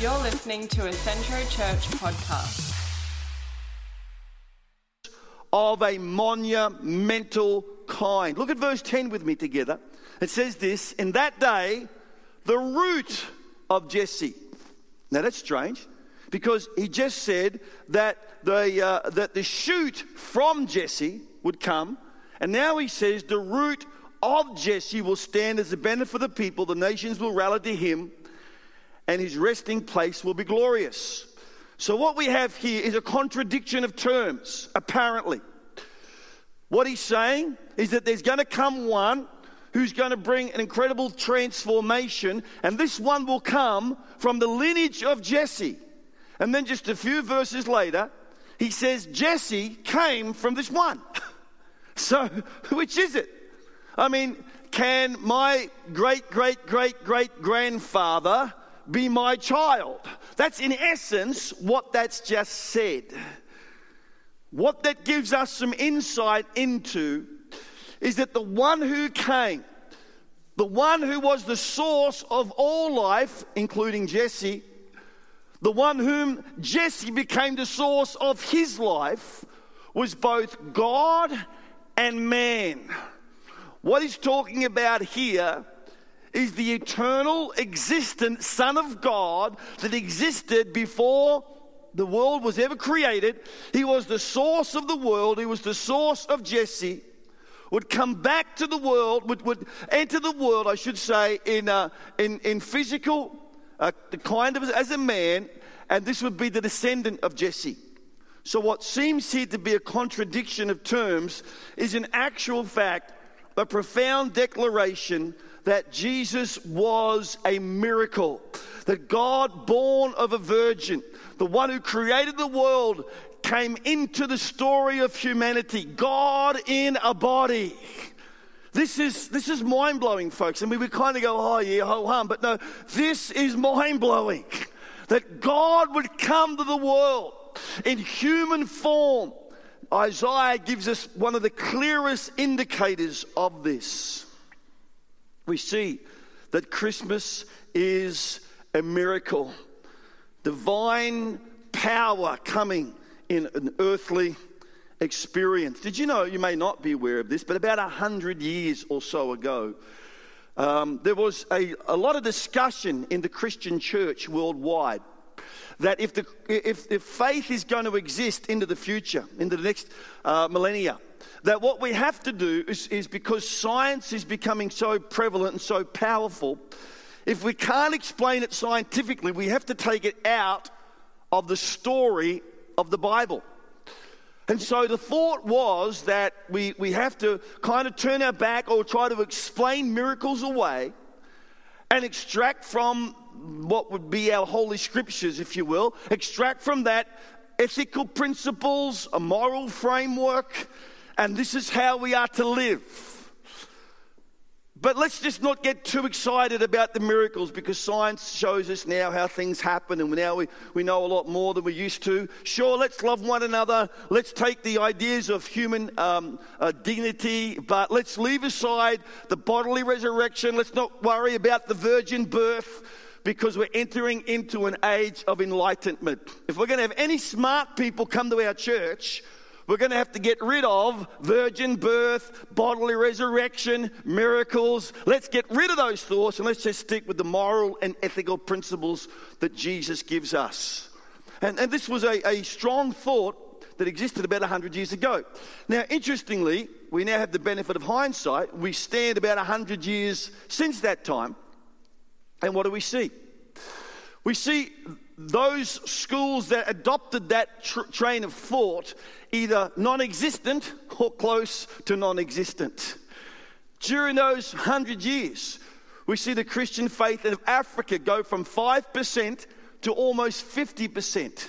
You're listening to a Centro Church podcast. of a monumental kind. Look at verse 10 with me together. It says this In that day, the root of Jesse. Now that's strange because he just said that the, uh, that the shoot from Jesse would come, and now he says the root of Jesse will stand as a banner for the people, the nations will rally to him, and his resting place will be glorious. So, what we have here is a contradiction of terms, apparently. What he's saying is that there's going to come one who's going to bring an incredible transformation, and this one will come from the lineage of Jesse. And then, just a few verses later, he says, Jesse came from this one. so, which is it? I mean, can my great, great, great, great grandfather be my child? That's in essence what that's just said. What that gives us some insight into is that the one who came, the one who was the source of all life, including Jesse, the one whom Jesse became the source of his life, was both God and man. What he's talking about here is the eternal, existent Son of God that existed before the world was ever created. He was the source of the world, he was the source of Jesse. Would come back to the world, would, would enter the world, I should say, in, uh, in, in physical, uh, the kind of as a man, and this would be the descendant of Jesse. So, what seems here to be a contradiction of terms is in actual fact a profound declaration that Jesus was a miracle, that God, born of a virgin, the one who created the world, came into the story of humanity. God in a body. This is, this is mind blowing, folks. And we would kind of go, oh, yeah, ho hum. But no, this is mind blowing. That God would come to the world in human form. Isaiah gives us one of the clearest indicators of this. We see that Christmas is a miracle divine power coming in an earthly experience. Did you know, you may not be aware of this, but about a hundred years or so ago, um, there was a, a lot of discussion in the Christian church worldwide that if, the, if, if faith is going to exist into the future, into the next uh, millennia, that what we have to do is, is because science is becoming so prevalent and so powerful, if we can't explain it scientifically, we have to take it out of the story of the Bible. And so the thought was that we, we have to kind of turn our back or try to explain miracles away and extract from what would be our holy scriptures, if you will, extract from that ethical principles, a moral framework, and this is how we are to live. But let's just not get too excited about the miracles because science shows us now how things happen and now we, we know a lot more than we used to. Sure, let's love one another. Let's take the ideas of human um, uh, dignity, but let's leave aside the bodily resurrection. Let's not worry about the virgin birth because we're entering into an age of enlightenment. If we're going to have any smart people come to our church, we're going to have to get rid of virgin birth, bodily resurrection, miracles. Let's get rid of those thoughts and let's just stick with the moral and ethical principles that Jesus gives us. And, and this was a, a strong thought that existed about 100 years ago. Now, interestingly, we now have the benefit of hindsight. We stand about 100 years since that time. And what do we see? We see those schools that adopted that tr- train of thought either non existent or close to non existent. During those hundred years, we see the Christian faith of Africa go from 5% to almost 50%.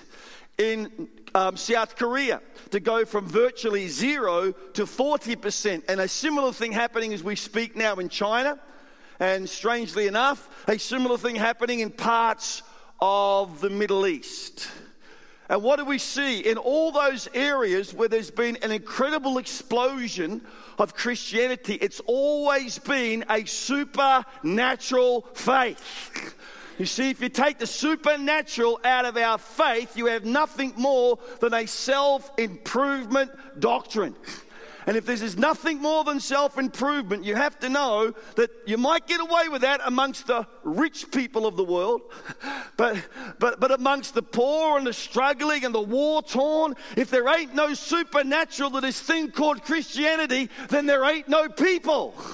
In um, South Korea, to go from virtually zero to 40%. And a similar thing happening as we speak now in China. And strangely enough, a similar thing happening in parts of the Middle East. And what do we see? In all those areas where there's been an incredible explosion of Christianity, it's always been a supernatural faith. You see, if you take the supernatural out of our faith, you have nothing more than a self improvement doctrine. And if this is nothing more than self improvement, you have to know that you might get away with that amongst the rich people of the world, but, but, but amongst the poor and the struggling and the war torn, if there ain't no supernatural to this thing called Christianity, then there ain't no people.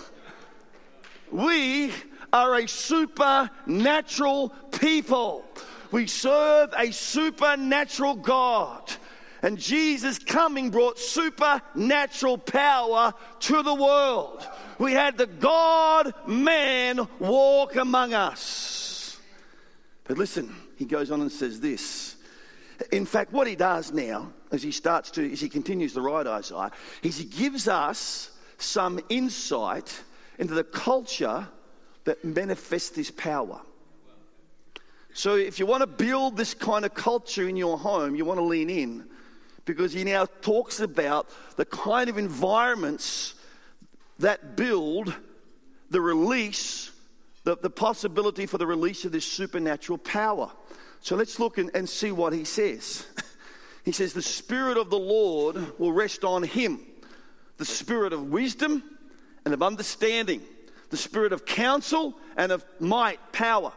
We are a supernatural people. We serve a supernatural God. And Jesus coming brought supernatural power to the world. We had the God man walk among us. But listen, he goes on and says this. In fact, what he does now, as he starts to, as he continues to write Isaiah, is he gives us some insight into the culture that manifests this power. So, if you want to build this kind of culture in your home, you want to lean in because he now talks about the kind of environments that build the release, the, the possibility for the release of this supernatural power. So let's look and, and see what he says. He says, The Spirit of the Lord will rest on him, the Spirit of wisdom and of understanding, the Spirit of counsel and of might, power,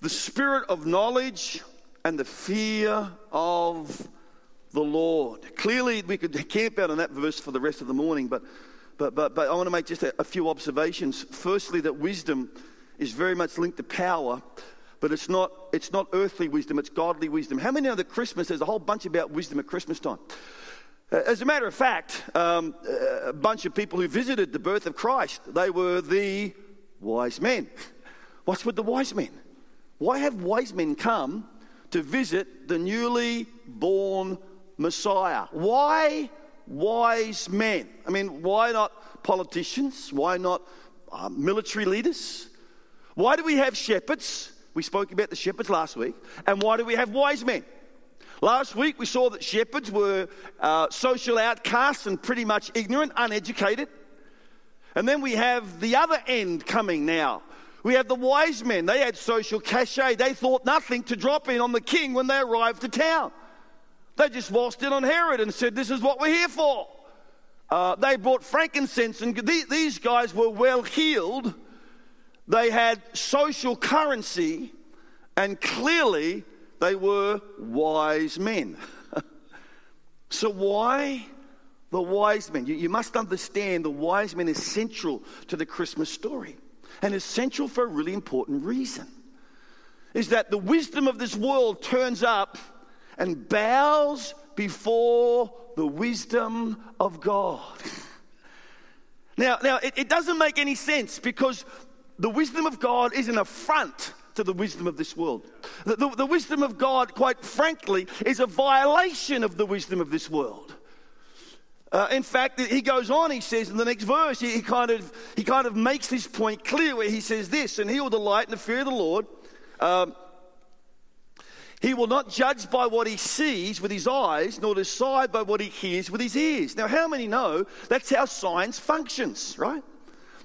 the Spirit of knowledge and the fear of the Lord. Clearly, we could camp out on that verse for the rest of the morning, but, but, but, but I want to make just a, a few observations. Firstly, that wisdom is very much linked to power, but it's not, it's not earthly wisdom, it's godly wisdom. How many know that Christmas, there's a whole bunch about wisdom at Christmas time? Uh, as a matter of fact, um, a bunch of people who visited the birth of Christ, they were the wise men. What's with the wise men? Why have wise men come to visit the newly born Messiah. Why wise men? I mean, why not politicians? Why not uh, military leaders? Why do we have shepherds? We spoke about the shepherds last week. And why do we have wise men? Last week we saw that shepherds were uh, social outcasts and pretty much ignorant, uneducated. And then we have the other end coming now. We have the wise men. They had social cachet. They thought nothing to drop in on the king when they arrived to town. They just waltzed in on Herod and said, This is what we're here for. Uh, they brought frankincense, and these guys were well heeled. They had social currency, and clearly they were wise men. so, why the wise men? You, you must understand the wise men is central to the Christmas story, and essential for a really important reason. Is that the wisdom of this world turns up and bows before the wisdom of God. Now, now it, it doesn't make any sense because the wisdom of God is an affront to the wisdom of this world. The, the, the, wisdom of God, quite frankly, is a violation of the wisdom of this world. Uh, in fact, he goes on, he says in the next verse, he, he, kind of, he kind of makes this point clear where he says this, and he will delight in the fear of the Lord. Um, he will not judge by what he sees with his eyes, nor decide by what he hears with his ears. Now, how many know that's how science functions, right?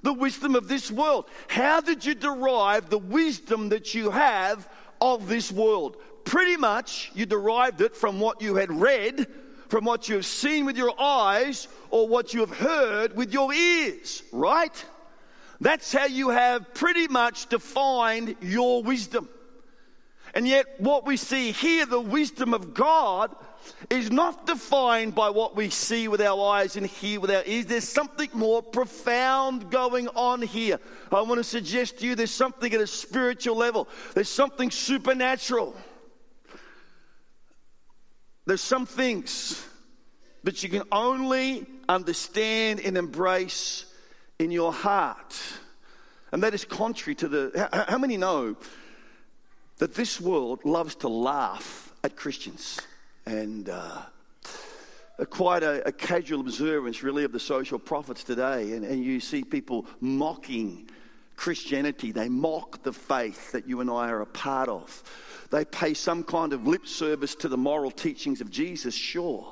The wisdom of this world. How did you derive the wisdom that you have of this world? Pretty much, you derived it from what you had read, from what you have seen with your eyes, or what you have heard with your ears, right? That's how you have pretty much defined your wisdom. And yet, what we see here, the wisdom of God, is not defined by what we see with our eyes and hear with our ears. There's something more profound going on here. I want to suggest to you there's something at a spiritual level, there's something supernatural. There's some things that you can only understand and embrace in your heart. And that is contrary to the. How, how many know that this world loves to laugh at Christians and uh, quite a, a, casual observance, really, of the social prophets today. And, and you see people mocking Christianity, they mock the faith that you and I are a part of. They pay some kind of lip service to the moral teachings of Jesus, sure.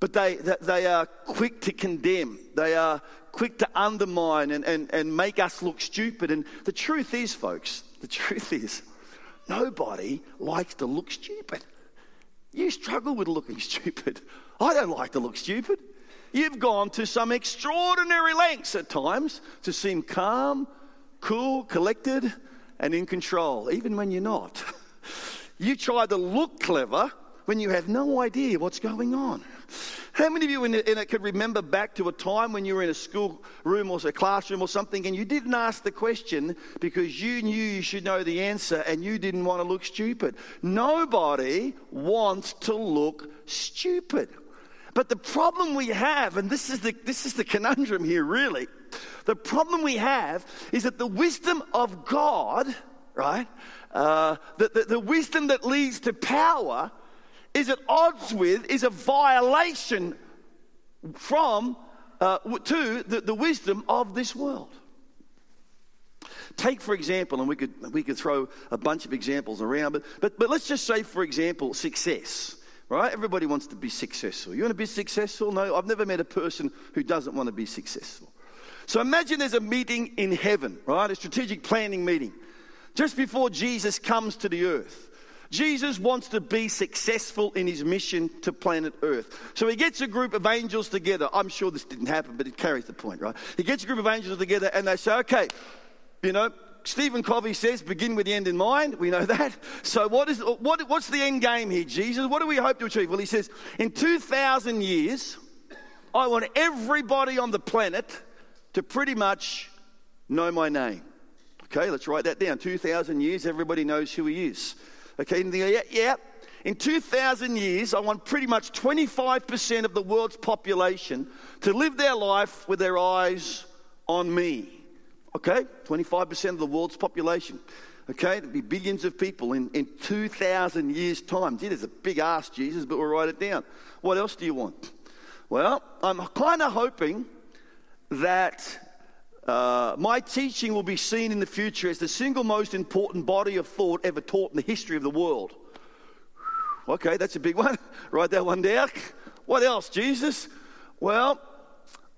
But they, they are quick to condemn. They are quick to undermine and, and, and make us look stupid. And the truth is, folks, the truth is, nobody likes to look stupid. You struggle with looking stupid. I don't like to look stupid. You've gone to some extraordinary lengths at times to seem calm, cool, collected, and in control, even when you're not. You try to look clever when you have no idea what's going on. How many of you in it, could remember back to a time when you were in a school room or a classroom or something and you didn't ask the question because you knew you should know the answer and you didn't want to look stupid? Nobody wants to look stupid. But the problem we have, and this is the, this is the conundrum here really, the problem we have is that the wisdom of God, right, uh, the, the, the wisdom that leads to power is at odds with, is a violation from, uh, to the, the wisdom of this world. Take, for example, and we could, we could throw a bunch of examples around, but, but, but let's just say, for example, success, right? Everybody wants to be successful. You want to be successful? No, I've never met a person who doesn't want to be successful. So imagine there's a meeting in heaven, right? A strategic planning meeting just before Jesus comes to the earth. Jesus wants to be successful in his mission to planet Earth. So he gets a group of angels together. I'm sure this didn't happen, but it carries the point, right? He gets a group of angels together and they say, okay, you know, Stephen Covey says, begin with the end in mind. We know that. So, what is, what, what's the end game here, Jesus? What do we hope to achieve? Well, he says, in 2,000 years, I want everybody on the planet to pretty much know my name. Okay, let's write that down. 2,000 years, everybody knows who he is. Okay, and yeah, yeah. In 2,000 years, I want pretty much 25% of the world's population to live their life with their eyes on me. Okay, 25% of the world's population. Okay, there'll be billions of people in, in 2,000 years' time. Gee, there's a big ask, Jesus, but we'll write it down. What else do you want? Well, I'm kind of hoping that uh, my teaching will be seen in the future as the single most important body of thought ever taught in the history of the world. Okay, that's a big one. Write that one down. What else, Jesus? Well,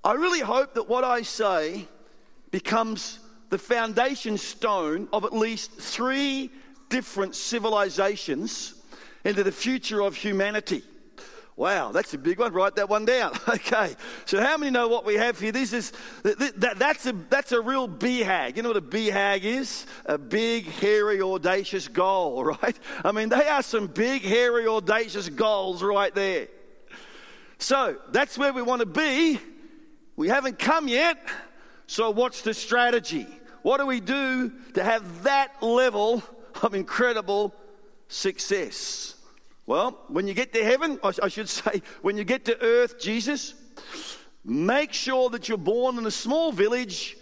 I really hope that what I say becomes the foundation stone of at least three different civilizations into the future of humanity. Wow, that's a big one. Write that one down. Okay. So, how many know what we have here? This is that, that's a that's a real BHAG. You know what a BHAG is? A big, hairy, audacious goal, right? I mean, they are some big, hairy, audacious goals right there. So that's where we want to be. We haven't come yet. So, what's the strategy? What do we do to have that level of incredible success? Well, when you get to heaven, I should say, when you get to earth, Jesus, make sure that you're born in a small village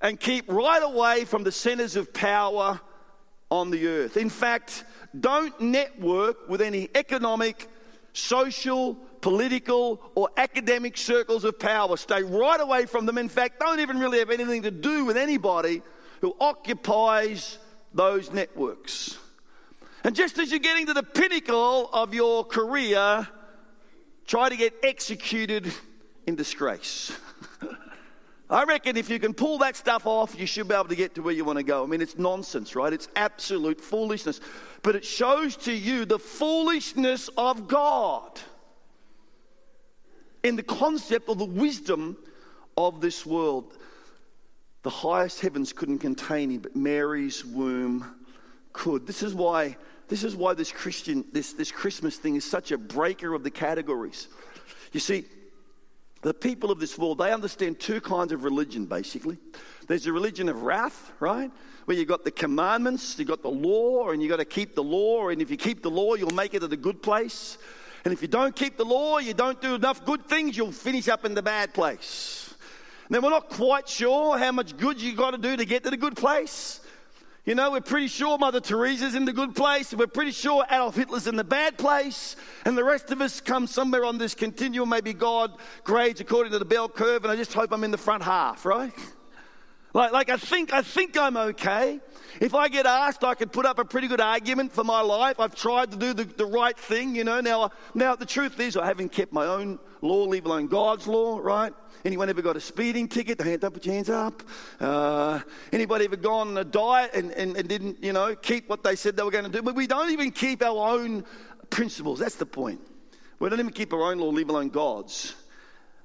and keep right away from the centers of power on the earth. In fact, don't network with any economic, social, political, or academic circles of power. Stay right away from them. In fact, don't even really have anything to do with anybody who occupies those networks. And just as you're getting to the pinnacle of your career, try to get executed in disgrace. I reckon if you can pull that stuff off, you should be able to get to where you want to go. I mean, it's nonsense, right? It's absolute foolishness. But it shows to you the foolishness of God in the concept of the wisdom of this world. The highest heavens couldn't contain him, but Mary's womb could. This is why this is why this Christian, this, this Christmas thing is such a breaker of the categories. You see, the people of this world, they understand two kinds of religion, basically. There's a religion of wrath, right? Where you've got the commandments, you've got the law, and you've got to keep the law, and if you keep the law, you'll make it at a good place. And if you don't keep the law, you don't do enough good things, you'll finish up in the bad place. Now, we're not quite sure how much good you've got to do to get to the good place. You know, we're pretty sure Mother Teresa's in the good place, we're pretty sure Adolf Hitler's in the bad place, and the rest of us come somewhere on this continuum. Maybe God grades according to the bell curve, and I just hope I'm in the front half, right? Like, like I think I think I'm okay. If I get asked, I can put up a pretty good argument for my life. I've tried to do the, the right thing, you know. Now, now the truth is, I haven't kept my own law, leave alone God's law, right? Anyone ever got a speeding ticket? Hand, don't put your hands up. Uh, anybody ever gone on a diet and, and, and didn't, you know, keep what they said they were going to do? But we don't even keep our own principles. That's the point. We don't even keep our own law, leave alone God's.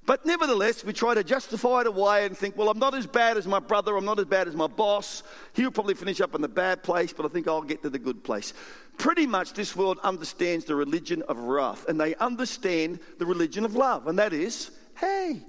But nevertheless, we try to justify it away and think, well, I'm not as bad as my brother, I'm not as bad as my boss. He'll probably finish up in the bad place, but I think I'll get to the good place. Pretty much, this world understands the religion of wrath, and they understand the religion of love, and that is, hey,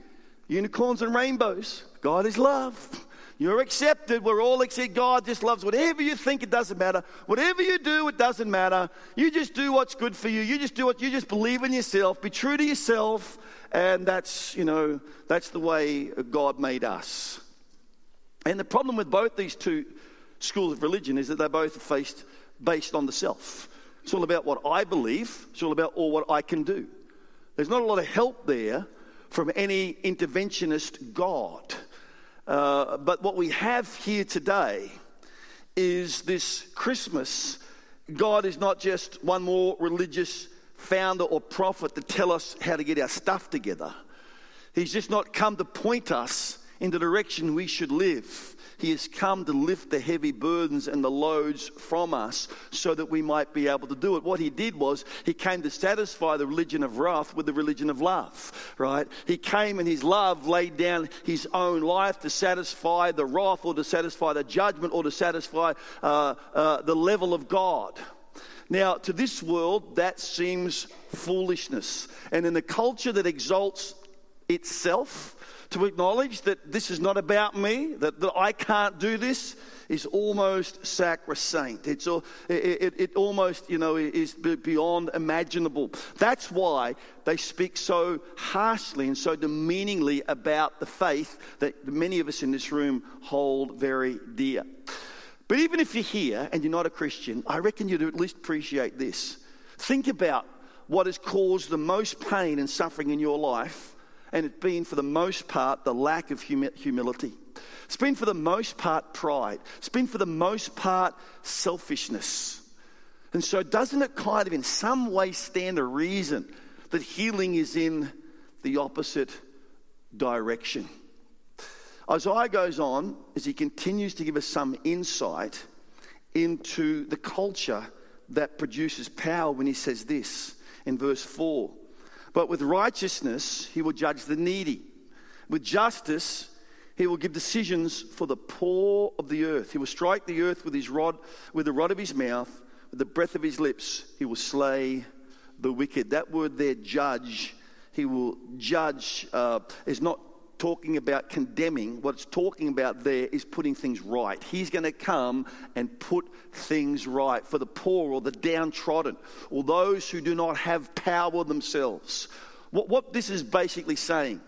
unicorns and rainbows, God is love. You're accepted. We're all accepted. God just loves whatever you think. It doesn't matter. Whatever you do, it doesn't matter. You just do what's good for you. You just do what you just believe in yourself. Be true to yourself. And that's, you know, that's the way God made us. And the problem with both these two schools of religion is that they're both faced based on the self. It's all about what I believe, it's all about all what I can do. There's not a lot of help there from any interventionist God. Uh, but what we have here today is this Christmas. God is not just one more religious founder or prophet to tell us how to get our stuff together. He's just not come to point us in the direction we should live. He has come to lift the heavy burdens and the loads from us so that we might be able to do it. What he did was he came to satisfy the religion of wrath with the religion of love, right? He came in his love laid down his own life to satisfy the wrath or to satisfy the judgment or to satisfy uh, uh, the level of God. Now, to this world, that seems foolishness. And in the culture that exalts itself, to acknowledge that this is not about me, that, that I can't do this, is almost sacrosanct. It's, it, it, it almost, you know, is beyond imaginable. That's why they speak so harshly and so demeaningly about the faith that many of us in this room hold very dear. But even if you're here and you're not a Christian, I reckon you'd at least appreciate this. Think about what has caused the most pain and suffering in your life, and it's been for the most part the lack of humi- humility. It's been for the most part pride. It's been for the most part selfishness. And so, doesn't it kind of in some way stand a reason that healing is in the opposite direction? Isaiah goes on as he continues to give us some insight into the culture that produces power when he says this in verse 4 But with righteousness he will judge the needy, with justice he will give decisions for the poor of the earth. He will strike the earth with his rod, with the rod of his mouth, with the breath of his lips. He will slay the wicked. That word there, judge, he will judge, uh, is not talking about condemning. What it's talking about there is putting things right. He's going to come and put things right for the poor or the downtrodden or those who do not have power themselves. What, what this is basically saying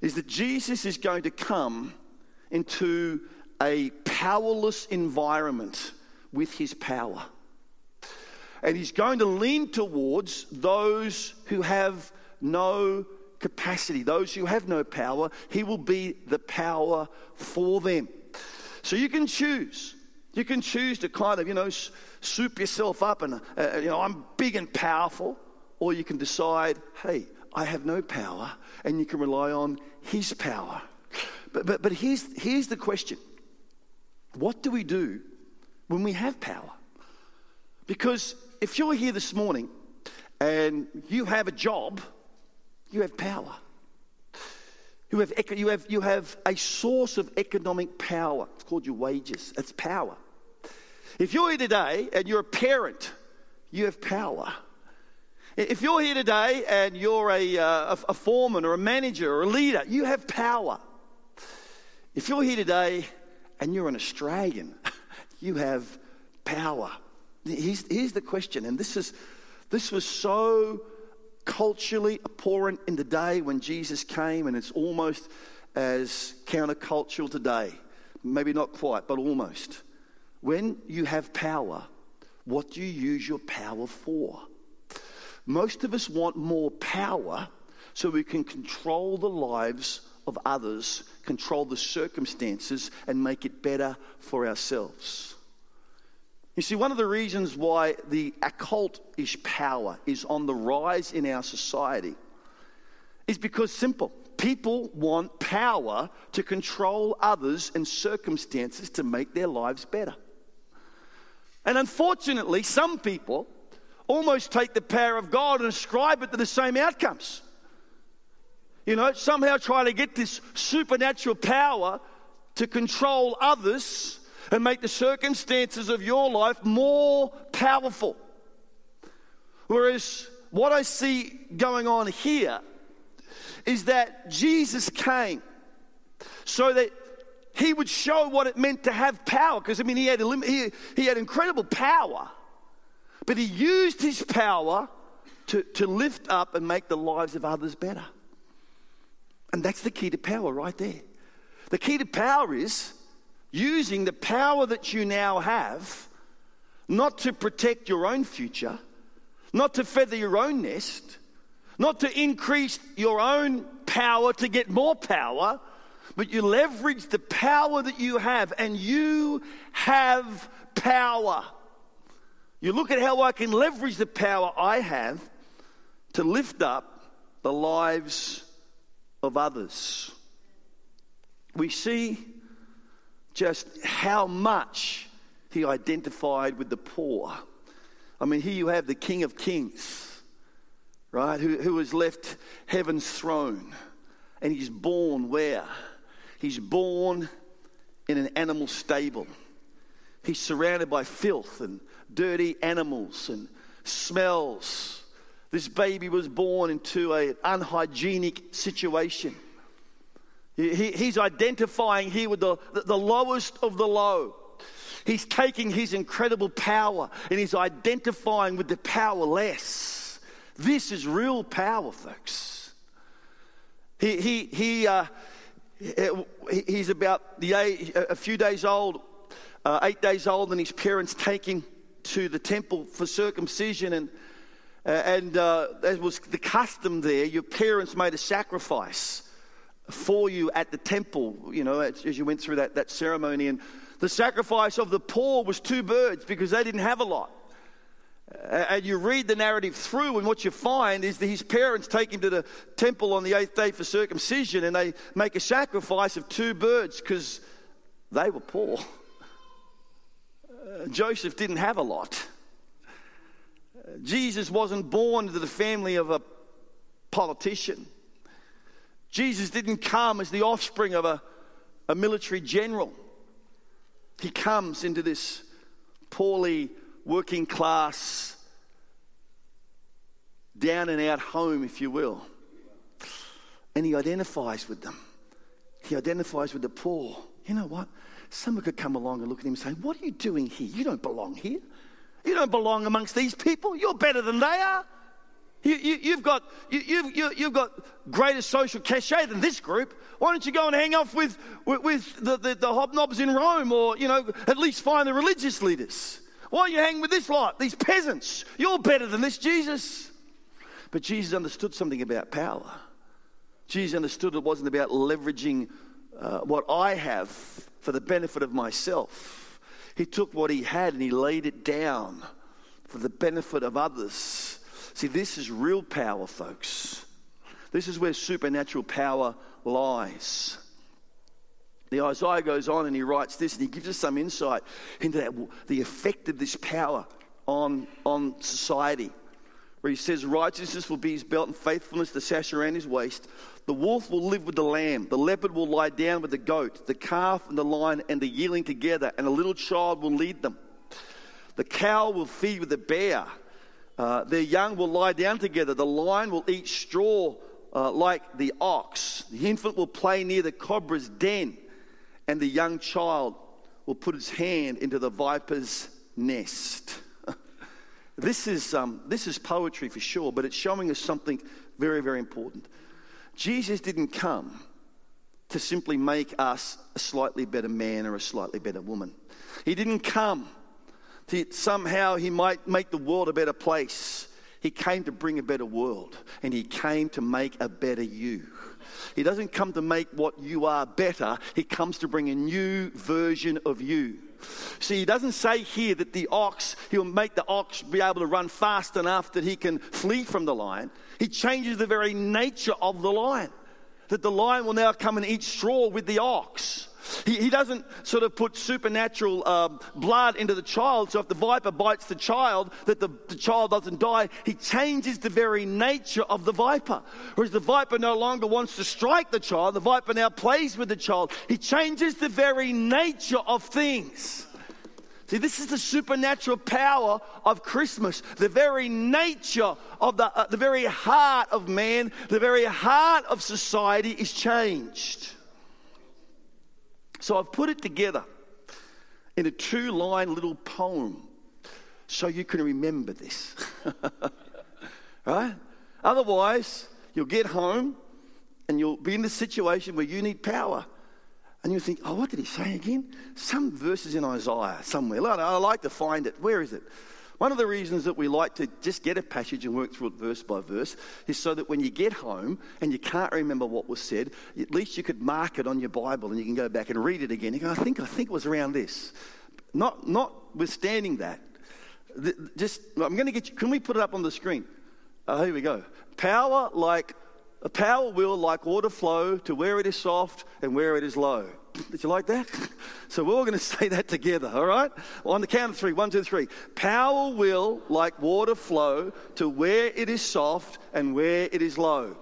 is that Jesus is going to come into a powerless environment with his power. And he's going to lean towards those who have no capacity, those who have no power, He will be the power for them. So you can choose. You can choose to kind of, you know, soup yourself up and, uh, you know, I'm big and powerful. Or you can decide, hey, I have no power, and you can rely on His power. But, but, but here's, here's the question What do we do when we have power? Because if you're here this morning and you have a job, you have power. You have, you, have, you have a source of economic power. It's called your wages. It's power. If you're here today and you're a parent, you have power. If you're here today and you're a, uh, a, foreman or a manager or a leader, you have power. If you're here today and you're an Australian, you have power. Here's, here's the question, and this, is, this was so culturally abhorrent in the day when Jesus came, and it's almost as countercultural today. Maybe not quite, but almost. When you have power, what do you use your power for? Most of us want more power so we can control the lives of others control the circumstances and make it better for ourselves. You see, one of the reasons why the occultish power is on the rise in our society is because simple. People want power to control others and circumstances to make their lives better. And unfortunately, some people almost take the power of God and ascribe it to the same outcomes. You know, somehow try to get this supernatural power to control others and make the circumstances of your life more powerful. Whereas what I see going on here is that Jesus came so that he would show what it meant to have power. Because, I mean, he had, he, he had incredible power, but he used his power to, to lift up and make the lives of others better. And that's the key to power right there. The key to power is using the power that you now have not to protect your own future, not to feather your own nest, not to increase your own power to get more power, but you leverage the power that you have, and you have power. You look at how I can leverage the power I have to lift up the lives of others. We see just how much he identified with the poor. I mean, here you have the King of Kings, right, who, who has left heaven's throne. And he's born where? He's born in an animal stable. He's surrounded by filth and dirty animals and smells. This baby was born into an unhygienic situation. He, he's identifying here with the, the lowest of the low. He's taking his incredible power and he's identifying with the powerless. This is real power, folks. He, he, he, uh, he's about the a few days old, uh, eight days old, and his parents take him to the temple for circumcision. And, uh, and uh, as was the custom there, your parents made a sacrifice for you at the temple, you know, as, as you went through that, that ceremony. And the sacrifice of the poor was two birds because they didn't have a lot. And you read the narrative through, and what you find is that his parents take him to the temple on the eighth day for circumcision, and they make a sacrifice of two birds because they were poor. Uh, Joseph didn't have a lot. Jesus wasn't born into the family of a politician. Jesus didn't come as the offspring of a, a military general. He comes into this poorly working class, down and out home, if you will. And he identifies with them. He identifies with the poor. You know what? Someone could come along and look at him and say, What are you doing here? You don't belong here. You don't belong amongst these people. You're better than they are. You, have got, you, you've, you, have got greater social cachet than this group. Why don't you go and hang off with, with, with the, the, the, hobnobs in Rome or, you know, at least find the religious leaders? Why are you hanging with this lot, these peasants? You're better than this, Jesus. But Jesus understood something about power. Jesus understood it wasn't about leveraging uh, what I have for the benefit of myself. He took what he had and he laid it down for the benefit of others. See, this is real power, folks. This is where supernatural power lies. The Isaiah goes on and he writes this and he gives us some insight into that, the effect of this power on, on society. Where he says, Righteousness will be his belt and faithfulness the sash around his waist. The wolf will live with the lamb. The leopard will lie down with the goat. The calf and the lion and the yearling together, and a little child will lead them. The cow will feed with the bear uh, their young will lie down together. The lion will eat straw uh, like the ox. The infant will play near the cobra's den. And the young child will put his hand into the viper's nest. this, is, um, this is poetry for sure, but it's showing us something very, very important. Jesus didn't come to simply make us a slightly better man or a slightly better woman. He didn't come somehow he might make the world a better place. He came to bring a better world, and He came to make a better you. He doesn't come to make what you are better, He comes to bring a new version of you. See, He doesn't say here that the ox, He'll make the ox be able to run fast enough that he can flee from the lion. He changes the very nature of the lion, that the lion will now come and eat straw with the ox. He, he doesn't sort of put supernatural uh, blood into the child, so if the viper bites the child, that the, the child doesn't die. He changes the very nature of the viper. Whereas the viper no longer wants to strike the child, the viper now plays with the child. He changes the very nature of things. See, this is the supernatural power of Christmas. The very nature of the, uh, the very heart of man, the very heart of society is changed. So I've put it together in a two line little poem so you can remember this. right? Otherwise, you'll get home and you'll be in the situation where you need power. And you think, oh, what did he say again? Some verses in Isaiah somewhere. I like to find it. Where is it? One of the reasons that we like to just get a passage and work through it verse by verse is so that when you get home and you can't remember what was said, at least you could mark it on your Bible and you can go back and read it again. You go, I think, I think it was around this. Not, notwithstanding that, just, I'm going to get you, can we put it up on the screen? Uh, here we go. Power like, a power will like water flow to where it is soft and where it is low. Did you like that? So we're all going to say that together, all right? On the count of three, one, two, three. Power will, like water, flow to where it is soft and where it is low.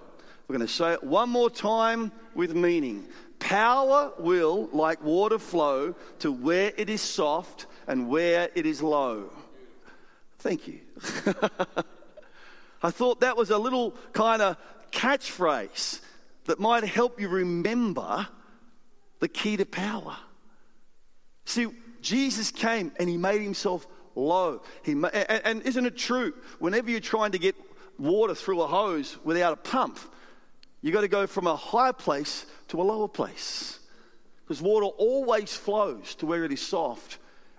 We're going to say it one more time with meaning. Power will, like water, flow to where it is soft and where it is low. Thank you. I thought that was a little kind of catchphrase that might help you remember the key to power. See, Jesus came and he made himself low. He, and, and isn't it true? Whenever you're trying to get water through a hose without a pump, you've got to go from a higher place to a lower place. Because water always flows to where it is soft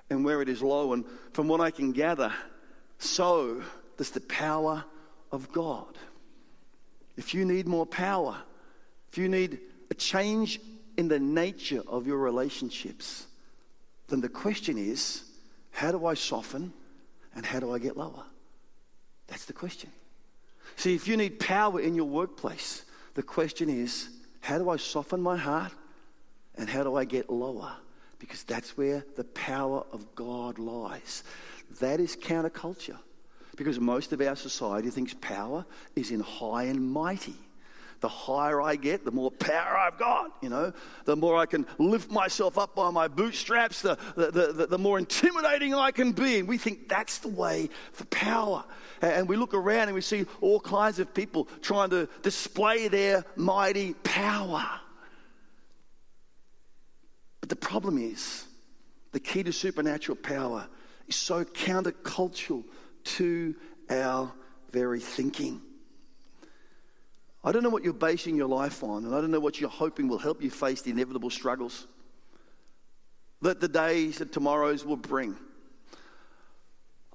and where it is low. And from what I can gather, so does the power of God. If you need more power, if you need a change in the nature of your relationships, then the question is how do I soften and how do I get lower? That's the question. See, if you need power in your workplace, the question is how do I soften my heart and how do I get lower? Because that's where the power of God lies. That is counterculture. Because most of our society thinks power is in high and mighty the higher I get, the more power I've got, you know, the more I can lift myself up by my bootstraps, the, the, the, the more intimidating I can be. And we think that's the way for power. And we look around and we see all kinds of people trying to display their mighty power. But the problem is, the key to supernatural power is so countercultural to our very thinking. I don't know what you're basing your life on, and I don't know what you're hoping will help you face the inevitable struggles that the days and tomorrows will bring.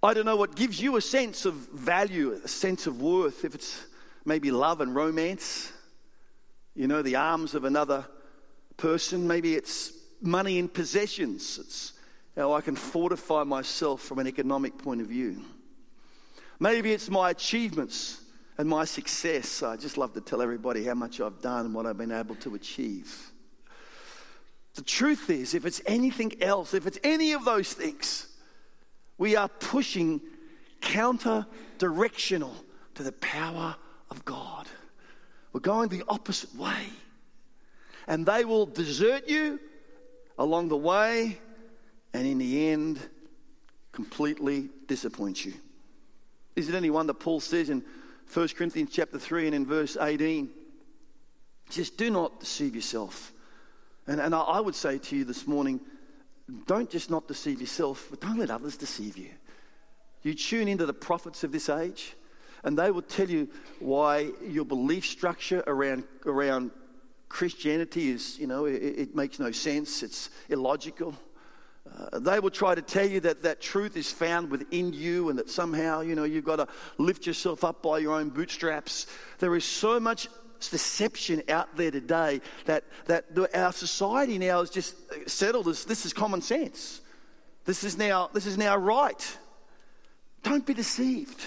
I don't know what gives you a sense of value, a sense of worth, if it's maybe love and romance, you know, the arms of another person. Maybe it's money and possessions. It's how I can fortify myself from an economic point of view. Maybe it's my achievements and my success. I just love to tell everybody how much I've done and what I've been able to achieve. The truth is, if it's anything else, if it's any of those things, we are pushing counter directional to the power of God. We're going the opposite way. And they will desert you along the way, and in the end, completely disappoint you. Is it any wonder Paul says in 1 Corinthians chapter 3 and in verse 18. He says, Do not deceive yourself. And, and I would say to you this morning, don't just not deceive yourself, but don't let others deceive you. You tune into the prophets of this age, and they will tell you why your belief structure around, around Christianity is, you know, it, it makes no sense, it's illogical. Uh, they will try to tell you that that truth is found within you and that somehow, you know, you've got to lift yourself up by your own bootstraps. There is so much deception out there today that, that our society now is just settled as this is common sense. This is now, this is now right. Don't be deceived.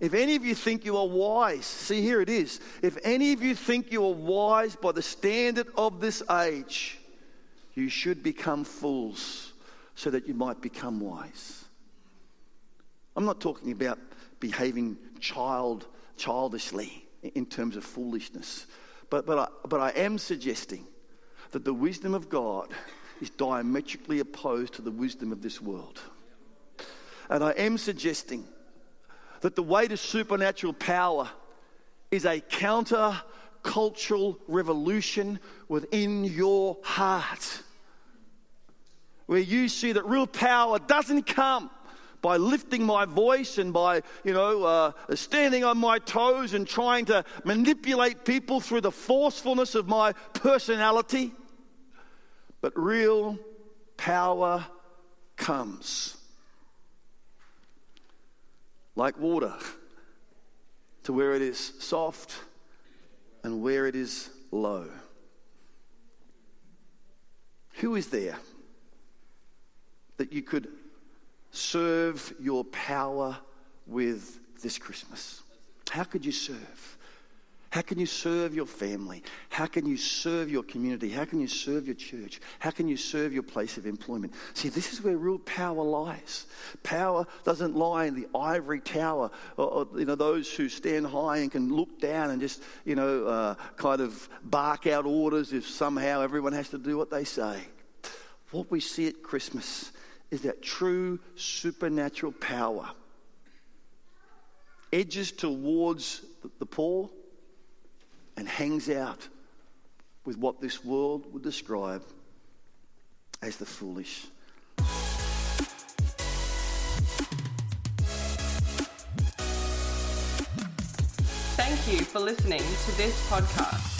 If any of you think you are wise, see here it is. If any of you think you are wise by the standard of this age, you should become fools so that you might become wise. I'm not talking about behaving child, childishly in terms of foolishness, but, but, I, but I am suggesting that the wisdom of God is diametrically opposed to the wisdom of this world. And I am suggesting that the way to supernatural power is a counter cultural revolution within your heart. Where you see that real power doesn't come by lifting my voice and by, you know, uh, standing on my toes and trying to manipulate people through the forcefulness of my personality. But real power comes like water to where it is soft and where it is low. Who is there that you could serve your power with this Christmas? How could you serve? How can you serve your family? How can you serve your community? How can you serve your church? How can you serve your place of employment? See, this is where real power lies. Power doesn't lie in the ivory tower, or, or you know those who stand high and can look down and just you know uh, kind of bark out orders if somehow everyone has to do what they say. What we see at Christmas is that true supernatural power edges towards the poor and hangs out with what this world would describe as the foolish. Thank you for listening to this podcast.